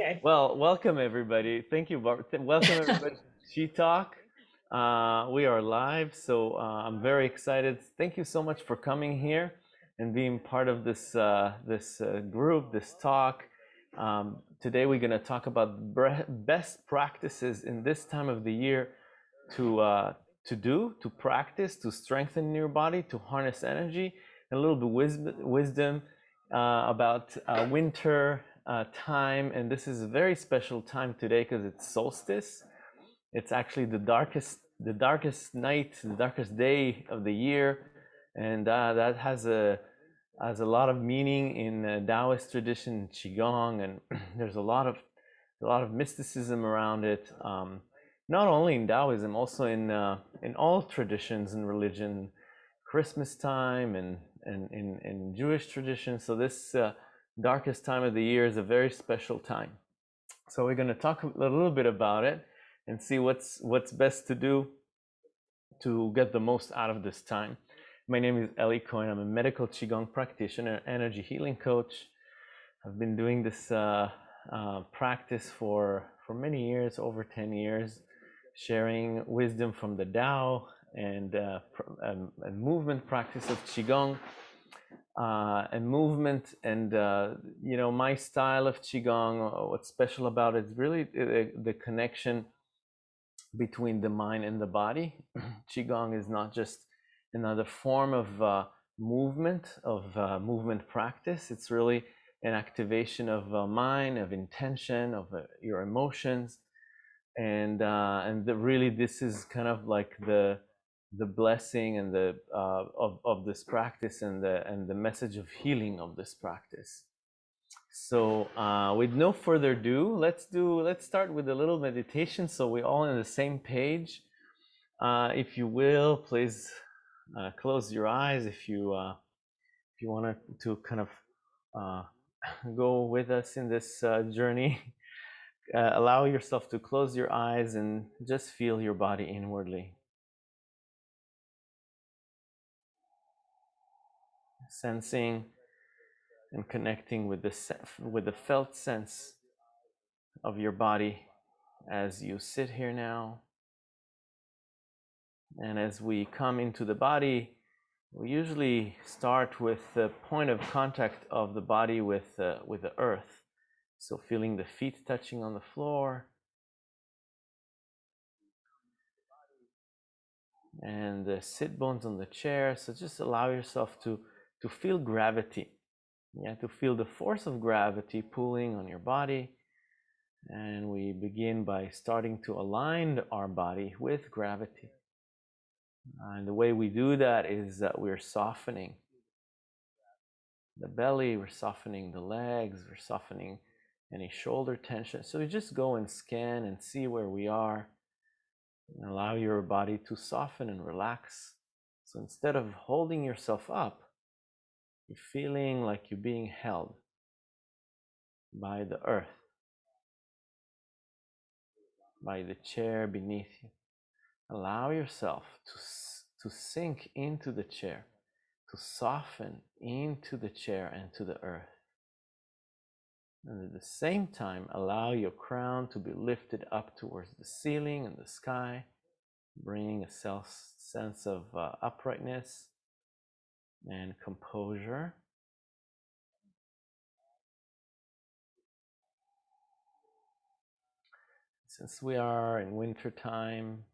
Okay. Well, welcome everybody. Thank you, Bar- th- welcome everybody to Chi Talk. Uh, we are live, so uh, I'm very excited. Thank you so much for coming here and being part of this uh, this uh, group, this talk. Um, today we're going to talk about best practices in this time of the year to uh, to do, to practice, to strengthen your body, to harness energy, and a little bit wisdom, wisdom uh, about uh, winter uh, time. And this is a very special time today because it's solstice. It's actually the darkest the darkest night, the darkest day of the year, and uh, that has a has a lot of meaning in uh, Taoist tradition, qigong, and there's a lot of a lot of mysticism around it. Um, not only in Taoism, also in uh, in all traditions and religion, Christmas time and and in, in Jewish tradition. So this uh, darkest time of the year is a very special time. So we're going to talk a little bit about it and see what's what's best to do to get the most out of this time. My name is Eli Cohen. I'm a medical qigong practitioner, energy healing coach. I've been doing this uh, uh, practice for for many years, over ten years, sharing wisdom from the Tao and uh, um, a movement practice of qigong. Uh, and movement and uh, you know my style of qigong uh, what's special about it is really the, the connection between the mind and the body. Qigong is not just another form of uh, movement, of uh, movement practice. It's really an activation of uh, mind, of intention, of your emotions, and uh, and the, really this is kind of like the the blessing and the uh, of of this practice and the and the message of healing of this practice. So uh, with no further ado, let's do let's start with a little meditation so we're all on the same page. Uh, if you will, please uh, close your eyes if you uh, if you want to kind of uh, go with us in this journey. allow yourself to close your eyes and just feel your body inwardly. Sensing and connecting with the with the felt sense of your body as you sit here now. And as we come into the body we usually start with the point of contact of the body with uh, with the earth. So feeling the feet touching on the floor. And the sit bones on the chair. So just allow yourself to to feel gravity yeah, to feel the force of gravity pulling on your body. And we begin by starting to align our body with gravity. And the way we do that is that we're softening the belly, we're softening the legs, we're softening any shoulder tension. So you just go and scan and see where we are and allow your body to soften and relax. So instead of holding yourself up, you're feeling like you're being held by the earth, by the chair beneath you. Allow yourself to, to sink into the chair, to soften into the chair and to the earth. And at the same time, allow your crown to be lifted up towards the ceiling and the sky, bringing a self sense of uh, uprightness and composure. Since we are in winter time,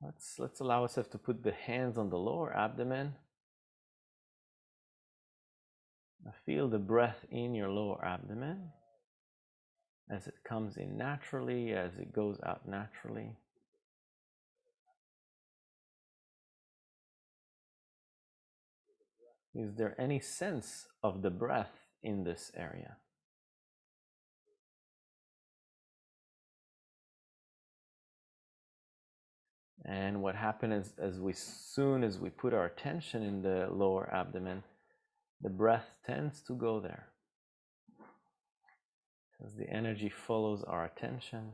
let's let's allow ourselves to put the hands on the lower abdomen. Feel the breath in your lower abdomen as it comes in naturally, as it goes out naturally. Is there any sense of the breath in this area? And what happens is, as we soon as we put our attention in the lower abdomen, the breath tends to go there. As the energy follows our attention.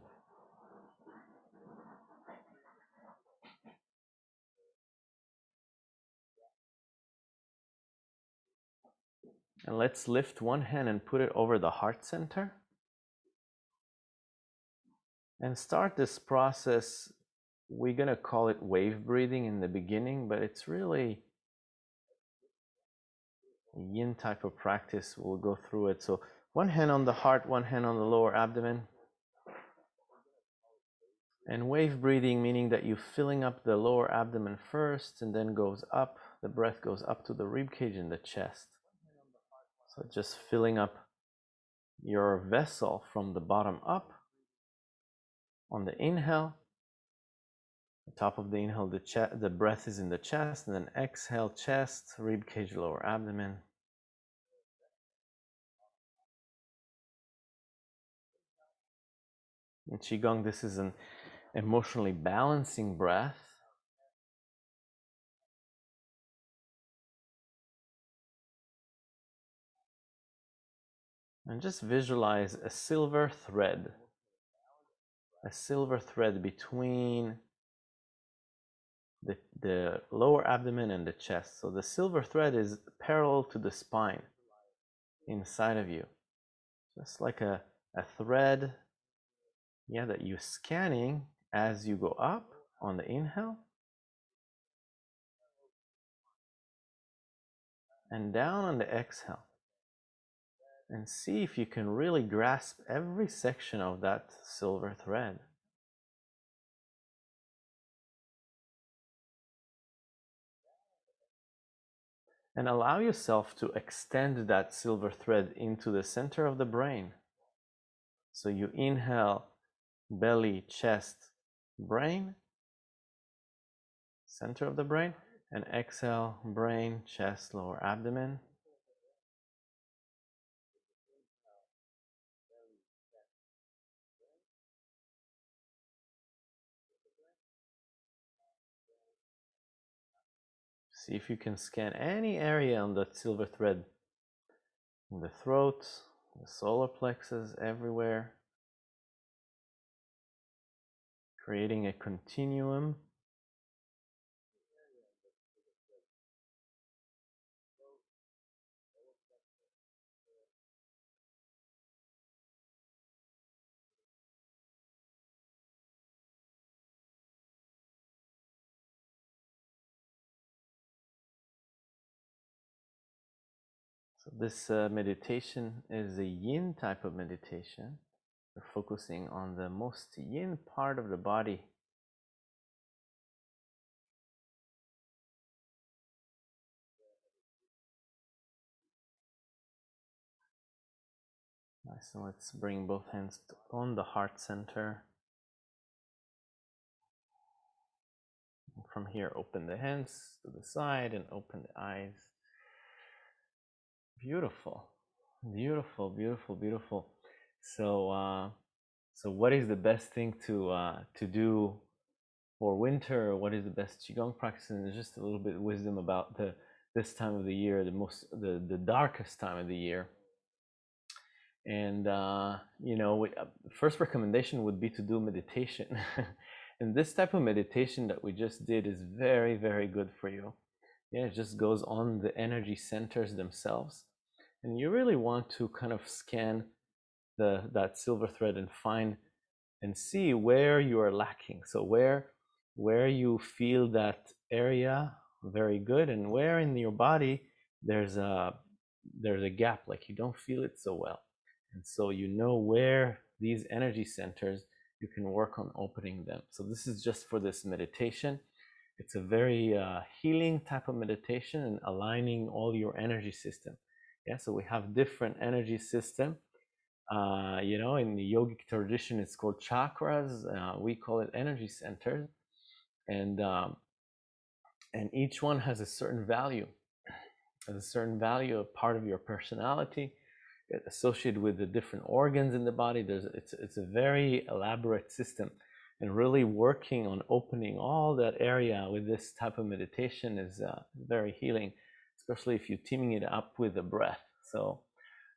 And let's lift one hand and put it over the heart center. And start this process. We're going to call it wave breathing in the beginning, but it's really yin type of practice. We'll go through it. So, one hand on the heart, one hand on the lower abdomen. And wave breathing, meaning that you're filling up the lower abdomen first and then goes up. The breath goes up to the rib cage and the chest. So just filling up your vessel from the bottom up. On the inhale, the top of the inhale, the, chest, the breath is in the chest, and then exhale, chest, rib cage, lower abdomen. In Qigong, this is an emotionally balancing breath. And just visualize a silver thread, a silver thread between the, the lower abdomen and the chest. So the silver thread is parallel to the spine inside of you. Just like a, a thread, yeah, that you're scanning as you go up on the inhale and down on the exhale and see if you can really grasp every section of that silver thread. And allow yourself to extend that silver thread into the center of the brain. So you inhale, belly, chest, brain, center of the brain, and exhale, brain, chest, lower abdomen. See if you can scan any area on that silver thread in the throat, the solar plexus, everywhere. Creating a continuum. This uh, meditation is a yin type of meditation. We're focusing on the most yin part of the body. Nice, so let's bring both hands on the heart center. And from here, open the hands to the side and open the eyes. Beautiful, beautiful, beautiful, beautiful. So, uh, so what is the best thing to uh, to do for winter? What is the best qigong practice? And just a little bit of wisdom about the this time of the year, the most the the darkest time of the year. And uh, you know, we, uh, first recommendation would be to do meditation. and this type of meditation that we just did is very, very good for you. Yeah, it just goes on the energy centers themselves and you really want to kind of scan the that silver thread and find and see where you are lacking. So where where you feel that area very good and where in your body there's a there's a gap like you don't feel it so well. And so you know where these energy centers you can work on opening them. So this is just for this meditation. It's a very uh, healing type of meditation and aligning all your energy system yeah, so we have different energy system. Uh, you know, in the yogic tradition, it's called chakras. Uh, we call it energy centers, and um, and each one has a certain value, has a certain value, a part of your personality, associated with the different organs in the body. There's it's it's a very elaborate system, and really working on opening all that area with this type of meditation is uh, very healing especially if you're teaming it up with the breath. So,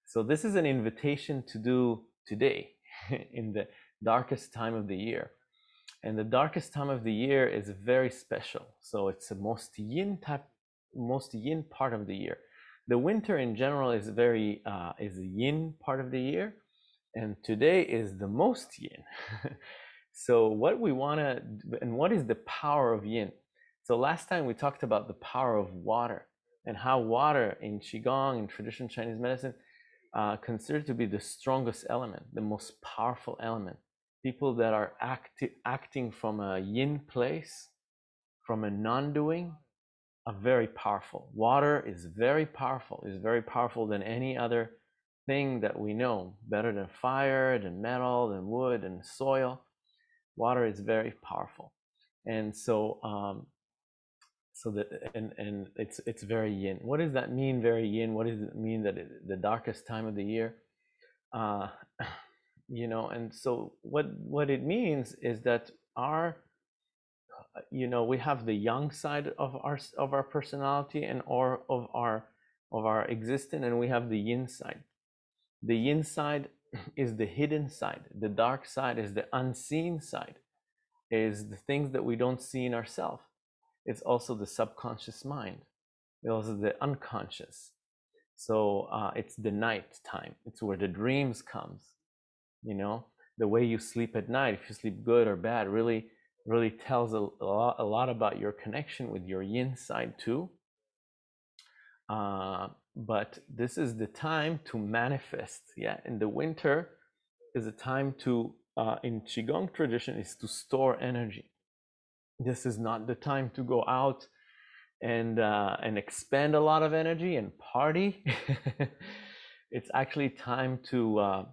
so this is an invitation to do today in the darkest time of the year. And the darkest time of the year is very special. So it's the most yin type, most yin part of the year. The winter in general is very uh, is the yin part of the year, and today is the most yin. so what we want to and what is the power of yin? So last time we talked about the power of water and how water in qigong in traditional Chinese medicine uh, considered to be the strongest element, the most powerful element. People that are acti- acting from a yin place, from a non-doing, are very powerful. Water is very powerful. is very powerful than any other thing that we know. Better than fire, than metal, than wood, and soil. Water is very powerful, and so um, so that and and it's it's very yin. What does that mean very yin? What does it mean that it, the darkest time of the year? Uh you know and so what what it means is that our you know we have the yang side of our of our personality and or of our of our existence and we have the yin side. The yin side is the hidden side. The dark side is the unseen side is the things that we don't see in ourselves it's also the subconscious mind. It's also the unconscious. So uh, it's the night time. It's where the dreams comes. You know, the way you sleep at night, if you sleep good or bad, really, really tells a, a, lot, a lot about your connection with your yin side too. Uh, but this is the time to manifest. Yeah, in the winter is a time to, uh, in qigong tradition, is to store energy this is not the time to go out and uh, and expend a lot of energy and party. it's actually time to uh,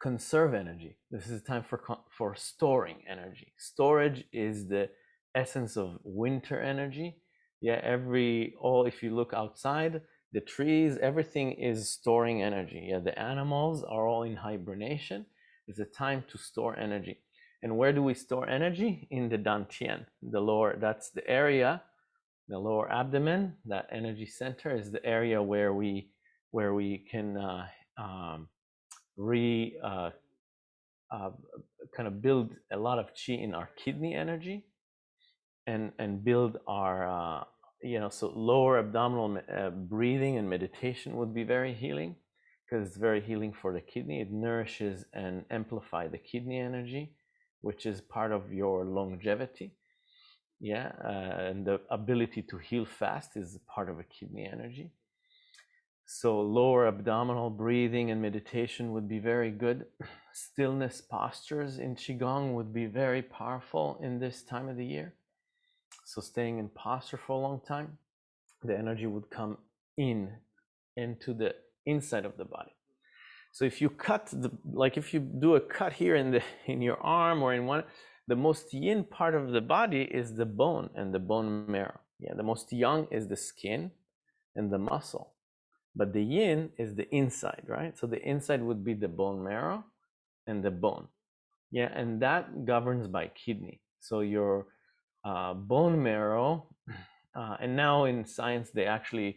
conserve energy. This is time for for storing energy. Storage is the essence of winter energy. Yeah, every all if you look outside, the trees, everything is storing energy. Yeah, the animals are all in hibernation. It's a time to store energy. And where do we store energy? In the dantian, the lower, that's the area, the lower abdomen, that energy center is the area where we, where we can uh, um, re, uh, uh, kind of build a lot of chi in our kidney energy and, and build our, uh, you know, so lower abdominal uh, breathing and meditation would be very healing because it's very healing for the kidney. It nourishes and amplify the kidney energy which is part of your longevity. Yeah, uh, and the ability to heal fast is part of a kidney energy. So, lower abdominal breathing and meditation would be very good. Stillness postures in Qigong would be very powerful in this time of the year. So, staying in posture for a long time, the energy would come in into the inside of the body. So if you cut the like if you do a cut here in the in your arm or in one, the most yin part of the body is the bone and the bone marrow. Yeah, the most yang is the skin and the muscle. But the yin is the inside, right? So the inside would be the bone marrow and the bone. Yeah, and that governs by kidney. So your uh, bone marrow, uh, and now in science they actually,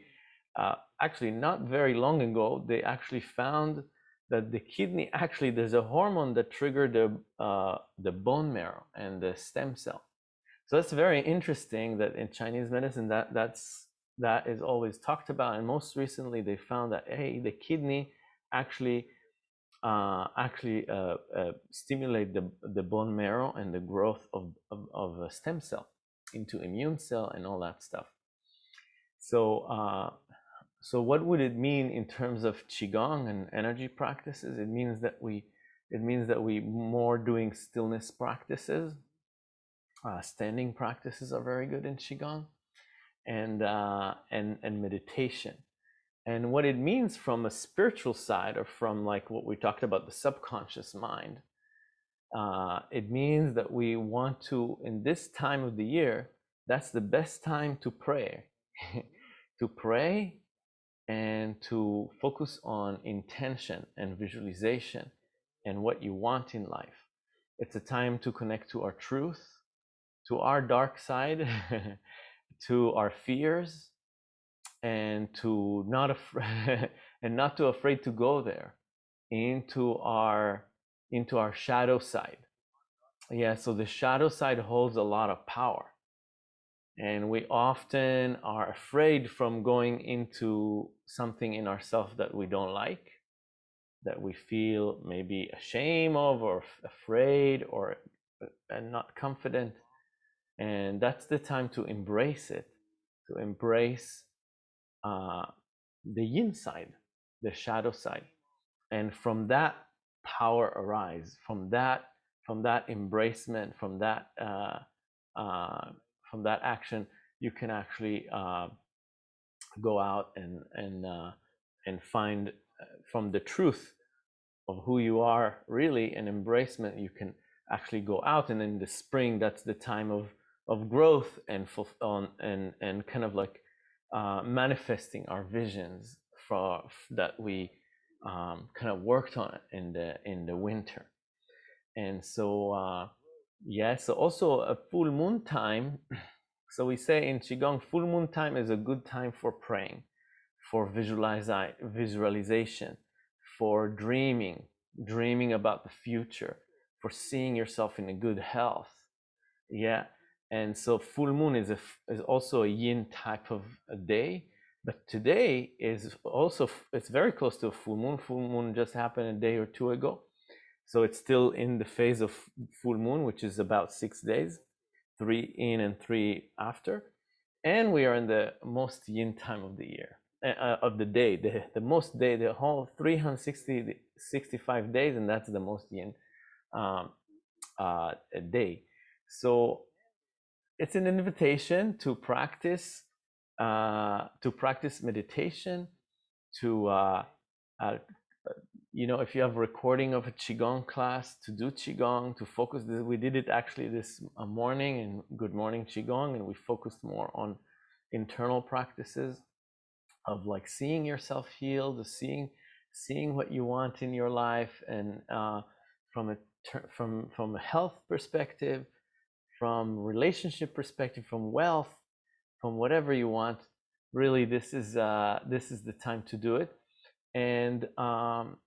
uh, actually not very long ago, they actually found that the kidney actually there's a hormone that triggered the uh, the bone marrow and the stem cell. So that's very interesting that in Chinese medicine that that's that is always talked about. And most recently they found that hey, the kidney actually uh, actually uh, uh stimulate the the bone marrow and the growth of, of, of a stem cell into immune cell and all that stuff. So uh, so what would it mean in terms of qigong and energy practices? It means that we it means that we more doing stillness practices. Uh, standing practices are very good in qigong, and uh, and and meditation. And what it means from a spiritual side, or from like what we talked about, the subconscious mind, uh, it means that we want to, in this time of the year, that's the best time to pray. to pray and to focus on intention and visualization and what you want in life. It's a time to connect to our truth, to our dark side, to our fears, and to not afraid and not too afraid to go there into our into our shadow side. Yeah, so the shadow side holds a lot of power. And we often are afraid from going into something in ourselves that we don't like that we feel maybe ashamed of or afraid or uh, and not confident. And that's the time to embrace it to embrace uh, the yin side the shadow side. And from that power arise from that from that embracement from that uh, uh, from that action you can actually uh, go out and and uh, and find uh, from the truth of who you are really and embracement you can actually go out and in the spring that's the time of of growth and on and and kind of like uh, manifesting our visions for that we um, kind of worked on in the in the winter. And so uh, yeah so also a full moon time so we say in qigong full moon time is a good time for praying for visualize visualization for dreaming dreaming about the future for seeing yourself in a good health. Yeah and so full moon is a, is also a yin type of a day but today is also it's very close to a full moon. Full moon just happened a day or two ago so it's still in the phase of full moon which is about six days three in and three after. And we are in the most yin time of the year uh, of the day the, the most day the whole 360 65 days and that's the most yin um, uh, day. So it's an invitation to practice uh, to practice meditation to uh, uh, you know if you have a recording of a qigong class to do qigong to focus we did it actually this uh, morning in good morning qigong and we focused more on internal practices of like seeing yourself healed seeing seeing what you want in your life and uh, from a from from a health perspective from relationship perspective, from wealth, from whatever you want, really this is uh, this is the time to do it. And um,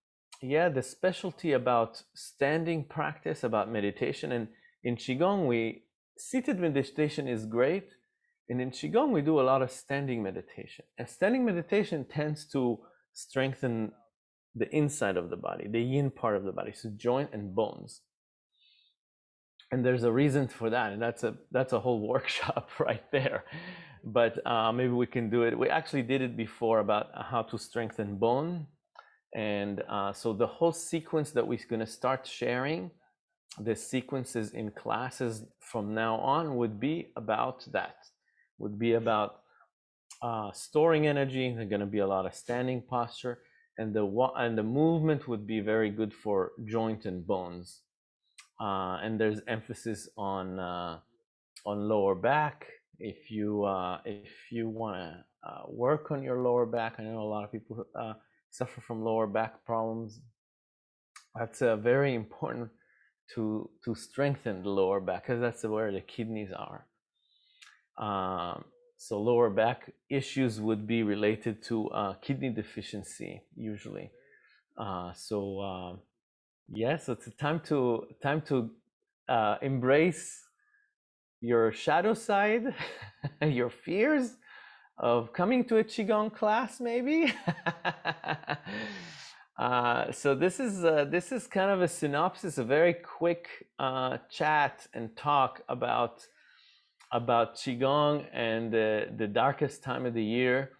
yeah, the specialty about standing practice, about meditation, and in qigong we seated meditation is great, and in qigong we do a lot of standing meditation. And standing meditation tends to strengthen the inside of the body, the yin part of the body, so joint and bones. And there's a reason for that and that's a that's a whole workshop right there. But uh, maybe we can do it. We actually did it before about how to strengthen bone and uh, so the whole sequence that we're going to start sharing the sequences in classes from now on would be about that would be about uh, storing energy there's going to be a lot of standing posture and the and the movement would be very good for joint and bones uh, and there's emphasis on uh, on lower back. If you uh, if you want to uh, work on your lower back, I know a lot of people suffer from lower back problems. That's uh, very important to to strengthen the lower back because that's where the kidneys are. Um, so lower back issues would be related to kidney deficiency usually. Uh, so um, Yes, it's a time to time to uh, embrace your shadow side, your fears of coming to a qigong class, maybe. uh, so this is uh, this is kind of a synopsis, a very quick uh, chat and talk about about qigong and the darkest time of the year,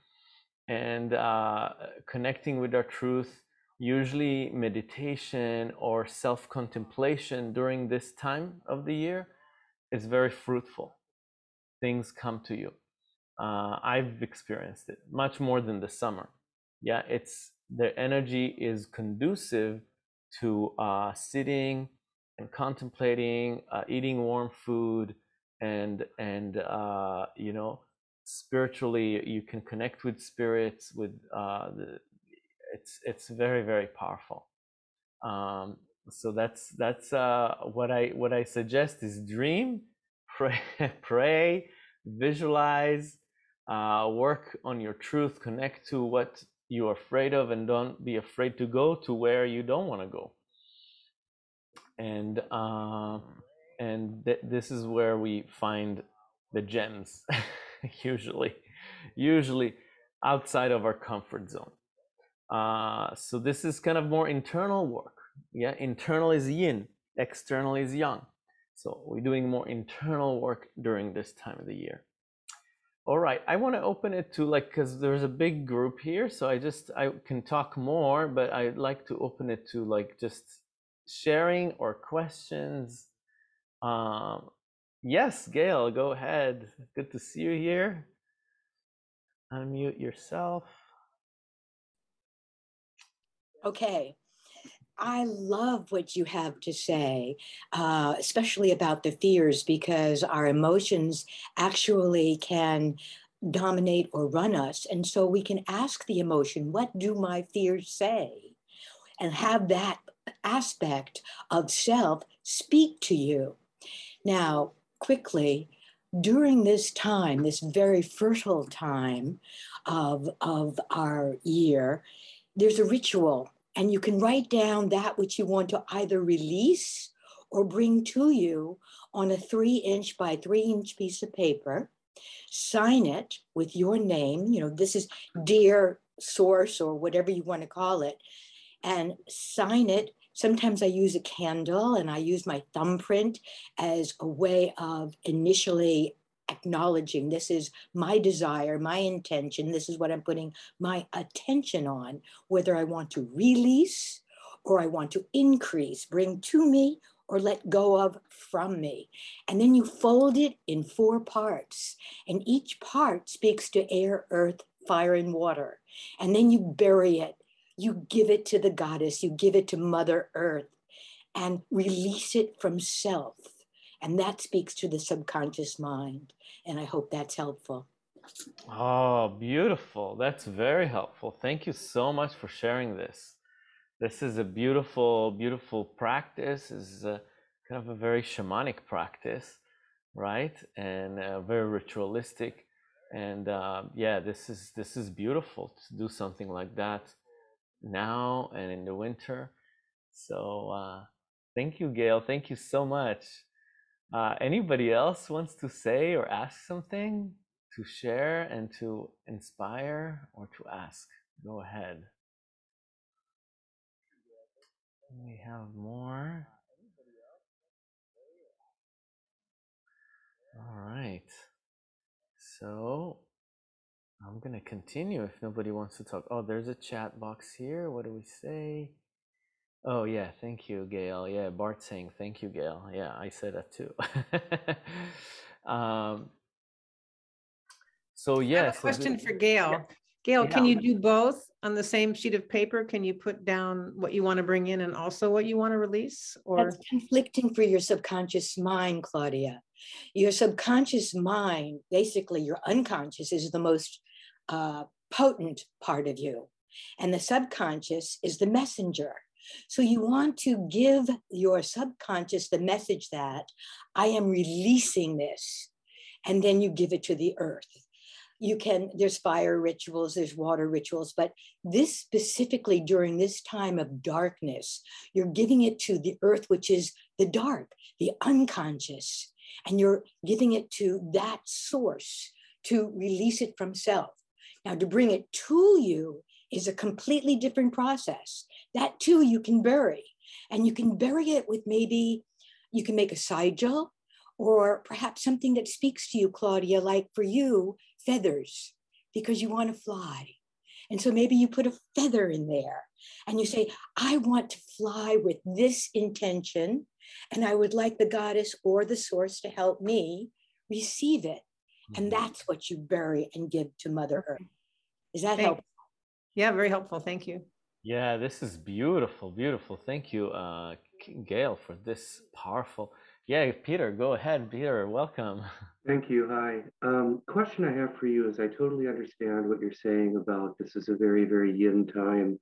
and uh, connecting with our truth usually meditation or self contemplation during this time of the year is very fruitful. Things come to you. Uh, I've experienced it much more than the summer. Yeah, it's the energy is conducive to uh, sitting and contemplating, uh, eating warm food, and and uh, you know spiritually you can connect with spirits with uh, the it's it's very very powerful. Um, so that's that's uh, what I what I suggest is dream, pray, pray, visualize, uh, work on your truth, connect to what you're afraid of, and don't be afraid to go to where you don't want to go. And um, and th- this is where we find the gems, usually, usually outside of our comfort zone. Uh, so this is kind of more internal work. Yeah, internal is yin, external is yang. So we're doing more internal work during this time of the year. All right, I want to open it to like because there's a big group here, so I just I can talk more, but I'd like to open it to like just sharing or questions. Um, yes, Gail, go ahead. Good to see you here. Unmute yourself. Okay. I love what you have to say, uh, especially about the fears, because our emotions actually can dominate or run us. And so we can ask the emotion, What do my fears say? And have that aspect of self speak to you. Now, quickly, during this time, this very fertile time of, of our year, there's a ritual and you can write down that which you want to either release or bring to you on a three inch by three inch piece of paper. Sign it with your name. You know, this is dear source or whatever you want to call it. And sign it. Sometimes I use a candle and I use my thumbprint as a way of initially acknowledging this is my desire, my intention, this is what I'm putting my attention on, whether I want to release or I want to increase, bring to me or let go of from me. And then you fold it in four parts, and each part speaks to air, earth, fire, and water. And then you bury it. You give it to the goddess, you give it to Mother Earth, and release it from self and that speaks to the subconscious mind. And I hope that's helpful. Oh, beautiful. That's very helpful. Thank you so much for sharing this. This is a beautiful, beautiful practice. This is a kind of a very shamanic practice, right? And uh, very ritualistic. And uh, yeah, this is this is beautiful to do something like that now and in the winter. So uh, thank you, Gail. Thank you so much. Uh, anybody else wants to say or ask something to share and to inspire or to ask? Go ahead. We have more. All right. So I'm going to continue if nobody wants to talk. Oh, there's a chat box here. What do we say? Oh yeah, thank you, Gail. Yeah, Bart saying thank you, Gail. Yeah, I said that too. um, so yes. Yeah, question for Gail. Yeah. Gail, yeah. can you do both on the same sheet of paper? Can you put down what you want to bring in and also what you want to release? Or that's conflicting for your subconscious mind, Claudia. Your subconscious mind, basically your unconscious, is the most uh, potent part of you, and the subconscious is the messenger. So you want to give your subconscious the message that I am releasing this. And then you give it to the earth. You can, there's fire rituals, there's water rituals, but this specifically during this time of darkness, you're giving it to the earth, which is the dark, the unconscious, and you're giving it to that source to release it from self. Now, to bring it to you is a completely different process. That too you can bury. And you can bury it with maybe you can make a side sigil or perhaps something that speaks to you, Claudia, like for you, feathers, because you want to fly. And so maybe you put a feather in there and you say, I want to fly with this intention, and I would like the goddess or the source to help me receive it. And mm-hmm. that's what you bury and give to Mother Earth. Is that helpful? Yeah, very helpful. Thank you. Yeah, this is beautiful, beautiful. Thank you, uh, Gail, for this powerful. Yeah, Peter, go ahead. Peter, welcome. Thank you. Hi. Um, question I have for you is I totally understand what you're saying about this is a very, very yin time.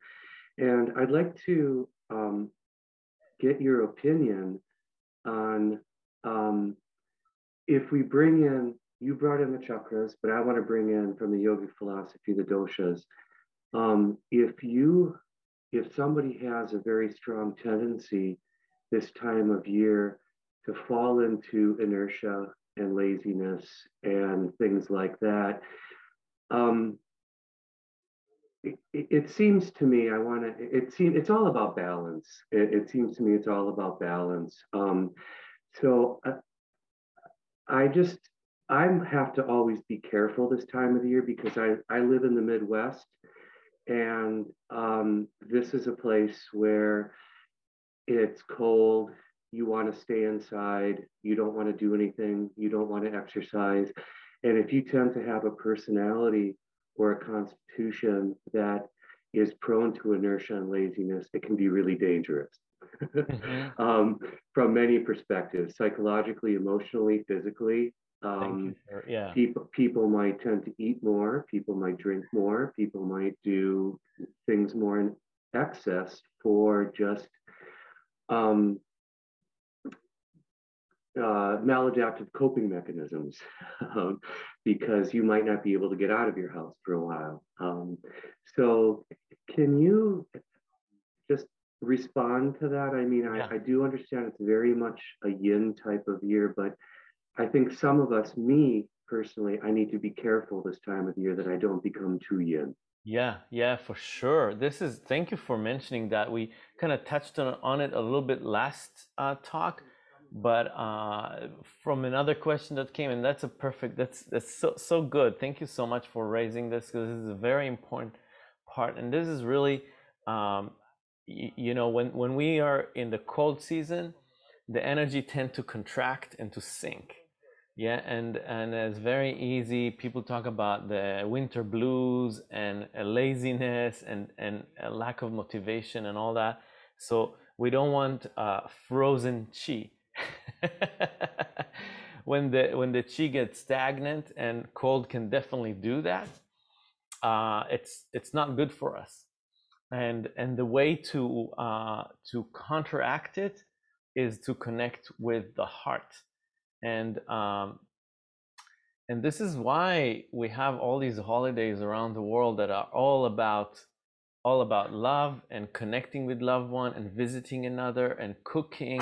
And I'd like to um, get your opinion on um, if we bring in, you brought in the chakras, but I want to bring in from the yogic philosophy, the doshas. Um, if you, if somebody has a very strong tendency this time of year to fall into inertia and laziness and things like that. Um, it, it, seems to me I want to. It seems it's all about balance. It, it, seems to me it's all about balance. Um, so uh, I just I have to always be careful this time of the year because I I live in the Midwest, and um, this is a place where it's cold you want to stay inside, you don't want to do anything, you don't want to exercise. And if you tend to have a personality or a constitution that is prone to inertia and laziness, it can be really dangerous. mm-hmm. um, from many perspectives, psychologically, emotionally, physically. Um, for, yeah. People people might tend to eat more. People might drink more. People might do things more in excess for just um, uh, maladaptive coping mechanisms um, because you might not be able to get out of your house for a while. Um, so, can you just respond to that? I mean, yeah. I, I do understand it's very much a yin type of year, but I think some of us, me personally, I need to be careful this time of year that I don't become too yin. Yeah, yeah, for sure. This is thank you for mentioning that. We kind of touched on, on it a little bit last uh, talk but uh, from another question that came and that's a perfect that's that's so so good thank you so much for raising this because this is a very important part and this is really um, you know when when we are in the cold season the energy tend to contract and to sink yeah and and it's very easy. People talk about the winter blues and laziness and and lack of motivation and all that. So we don't want uh, frozen chi. When the when the chi gets stagnant and cold can definitely do that uh, it's it's not good for us. And and the way to uh, to counteract it is to connect with the heart and um, and this is why we have all these holidays around the world that are all about all about love and connecting with loved one and visiting another and cooking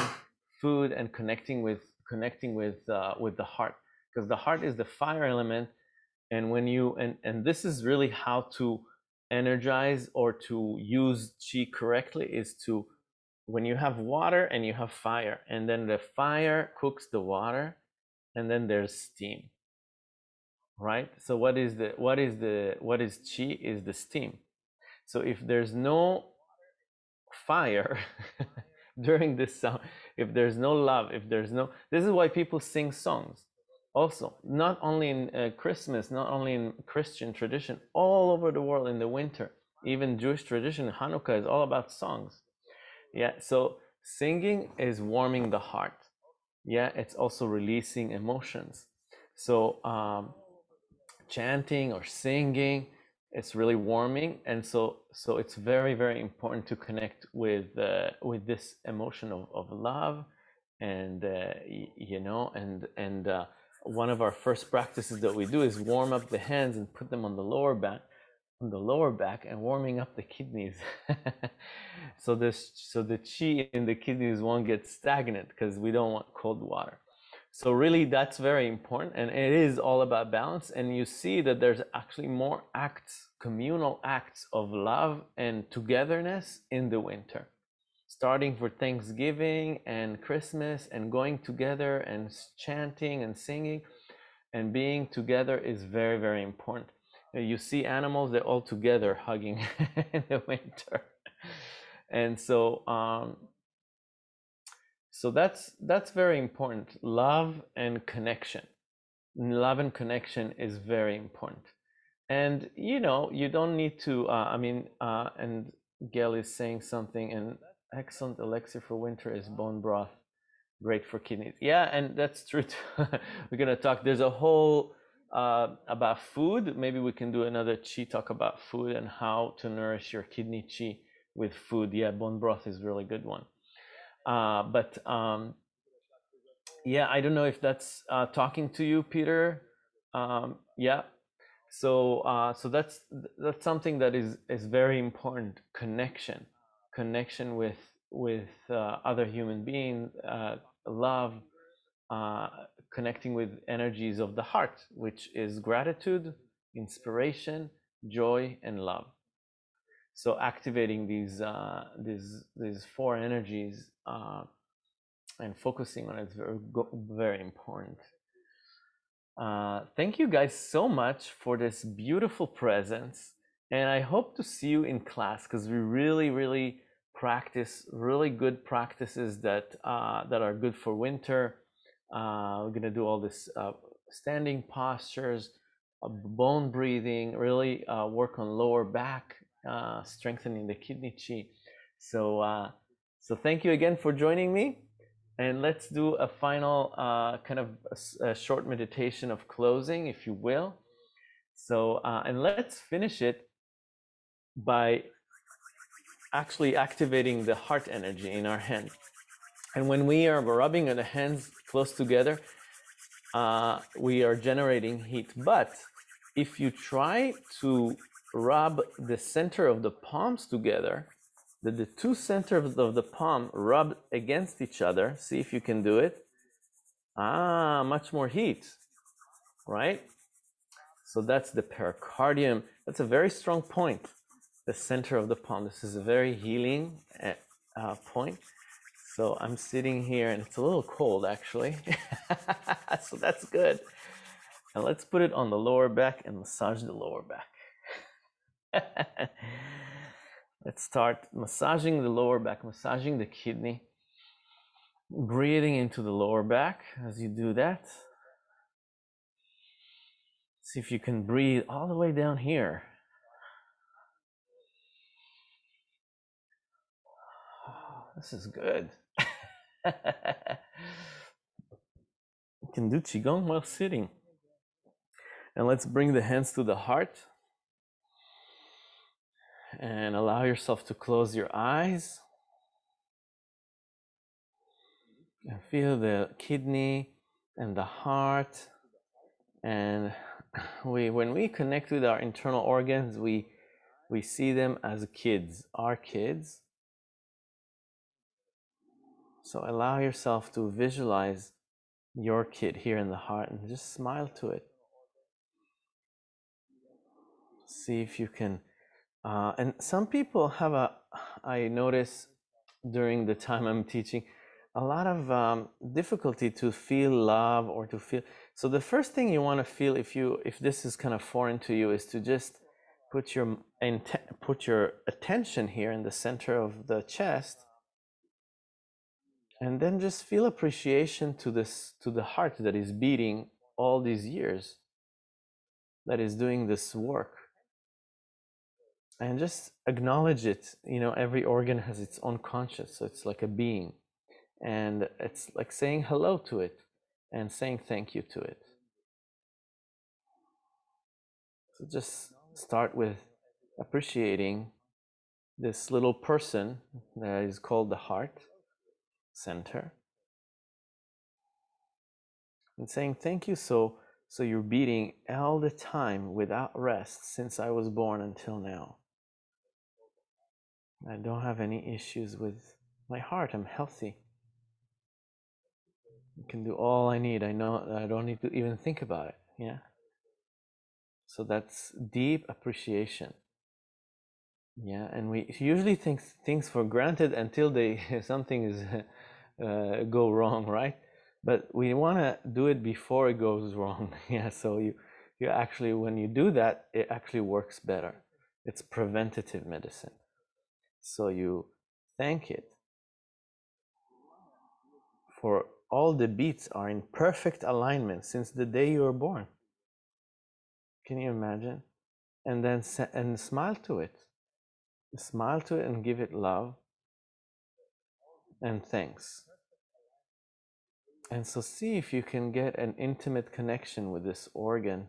food and connecting with connecting with uh, with the heart. Because the heart is the fire element and when you and and this is really how to energize or to use chi correctly is to when you have water and you have fire and then the fire cooks the water and then there's steam right? So what is the what is the what is chi is the steam. So if there's no fire during this song if there's no love if there's no this is why people sing songs also not only in uh, christmas not only in christian tradition all over the world in the winter even jewish tradition hanukkah is all about songs yeah so singing is warming the heart. Yeah it's also releasing emotions. So um, chanting or singing it's really warming and so so it's very very important to connect with uh, with this emotion of, of love and uh, you know and and uh, one of our first practices that we do is warm up the hands and put them on the lower back the lower back and warming up the kidneys so this so the chi in the kidneys won't get stagnant because we don't want cold water so really that's very important and it is all about balance and you see that there's actually more acts, communal acts of love and togetherness in the winter. Starting for Thanksgiving and Christmas and going together and chanting and singing and being together is very, very important. You see animals, they're all together hugging in the winter. And so um, so that's that's very important. Love and connection. Love and connection is very important. And you know you don't need to uh, i mean uh, and gail is saying something an excellent elixir for winter is bone broth great for kidneys. Yeah and that's true we're gonna talk there's a whole uh, about food maybe we can do another chi talk about food and how to nourish your kidney chi with food yeah bone broth is really good one uh, but um, yeah, I don't know if that's uh, talking to you, Peter. Um, yeah. So uh, so that's that's something that is is very important. Connection, connection with with uh, other human beings, uh, love, connecting with energies of the heart, which is gratitude, inspiration, joy, and love. So activating these uh, these these four energies uh, and focusing on it is very very important. Uh, thank you guys so much for this beautiful presence, and I hope to see you in class because we really really practice really good practices that uh, that are good for winter. Uh, we're gonna do all this uh, standing postures, bone breathing, really work on lower back uh, strengthening the kidney chi. So, uh, so thank you again for joining me. And let's do a final uh, kind of a, a, short meditation of closing, if you will. So, uh, and let's finish it by actually activating the heart energy in our hand. And when we are rubbing the hands close together, uh, we are generating heat. But if you try to rub the center of the palms together, that the two centers of the palm rub against each other. See if you can do it. Ah, much more heat, right? So that's the pericardium. That's a very strong point, the center of the palm. This is a very healing eh, uh, point. So I'm sitting here and it's a little cold actually. so that's good. And let's put it on the lower back and massage the lower back. Let's start massaging the lower back, massaging the kidney, breathing into the lower back as you do that. See if you can breathe all the way down here. This is good. You can do Qigong while sitting. And let's bring the hands to the heart. And allow yourself to close your eyes. And feel the kidney and the heart. And we when we connect with our internal organs we we see them as kids our kids so allow yourself to visualize your kid here in the heart and just smile to it see if you can uh, and some people have a, I notice during the time I'm teaching, a lot of um, difficulty to feel love or to feel. So the first thing you want to feel if you if this is kind of foreign to you is to just put your put your attention here in the center of the chest, and then just feel appreciation to this to the heart that is beating all these years, that is doing this work. And just acknowledge it you know every organ has its own conscious so it's like a being. And it's like saying hello to it and saying thank you to it. So just start with appreciating this little person that is called the heart center and saying thank you so so you're beating all the time without rest since i was born until now I don't have any issues with my heart. I'm healthy. I can do all I need. I know I don't need to even think about it. Yeah. So that's deep appreciation. Yeah, and we usually think things for granted until they something is uh, go wrong, right? But we want to do it before it goes wrong. yeah, so you you actually when you do that, it actually works better. It's preventative medicine. So you thank it for all the beats are in perfect alignment since the day you were born. Can you imagine? And then and smile to it. Smile to it and give it love and thanks. And so see if you can get an intimate connection with this organ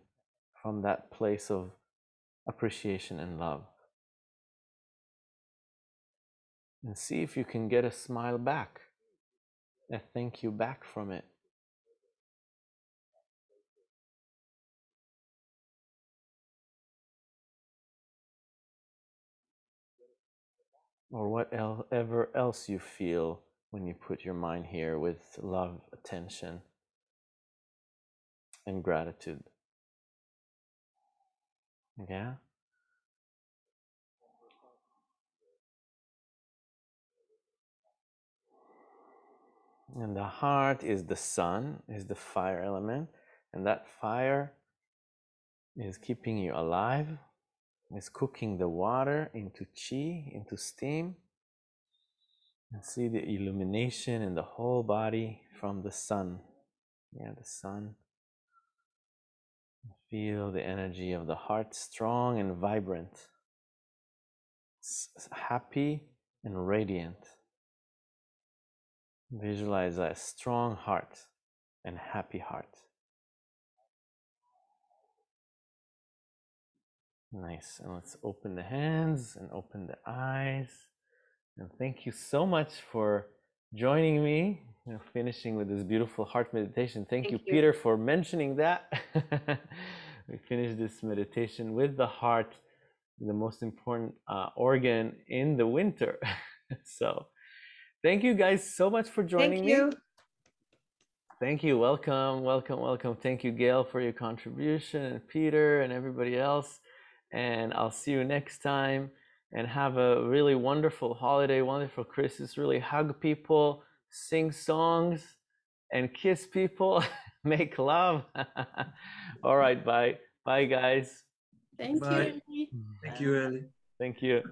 from that place of appreciation and love. and see if you can get a smile back, a thank you back from it. Or whatever else you feel when you put your mind here with love, attention. and gratitude. Yeah. And the heart is the sun, is the fire element, and that fire is keeping you alive, is cooking the water into chi, into steam. And see the illumination in the whole body from the sun. Yeah, the sun. Feel the energy of the heart strong and vibrant, happy and radiant. Visualize a strong heart and happy heart. Nice. And let's open the hands and open the eyes. And thank you so much for joining me, you know, finishing with this beautiful heart meditation. Thank, thank you, you, Peter, for mentioning that. we finish this meditation with the heart, the most important uh, organ in the winter. so, Thank you guys so much for joining me. Thank you. me. Thank you. Welcome, welcome, welcome. Thank you, Gail, for your contribution, and Peter, and everybody else. And I'll see you next time. And have a really wonderful holiday, wonderful Christmas. Really hug people, sing songs, and kiss people. Make love. All right. Bye. Bye, guys. Thank bye. you. Mm. Thank you, Ellie. Thank you.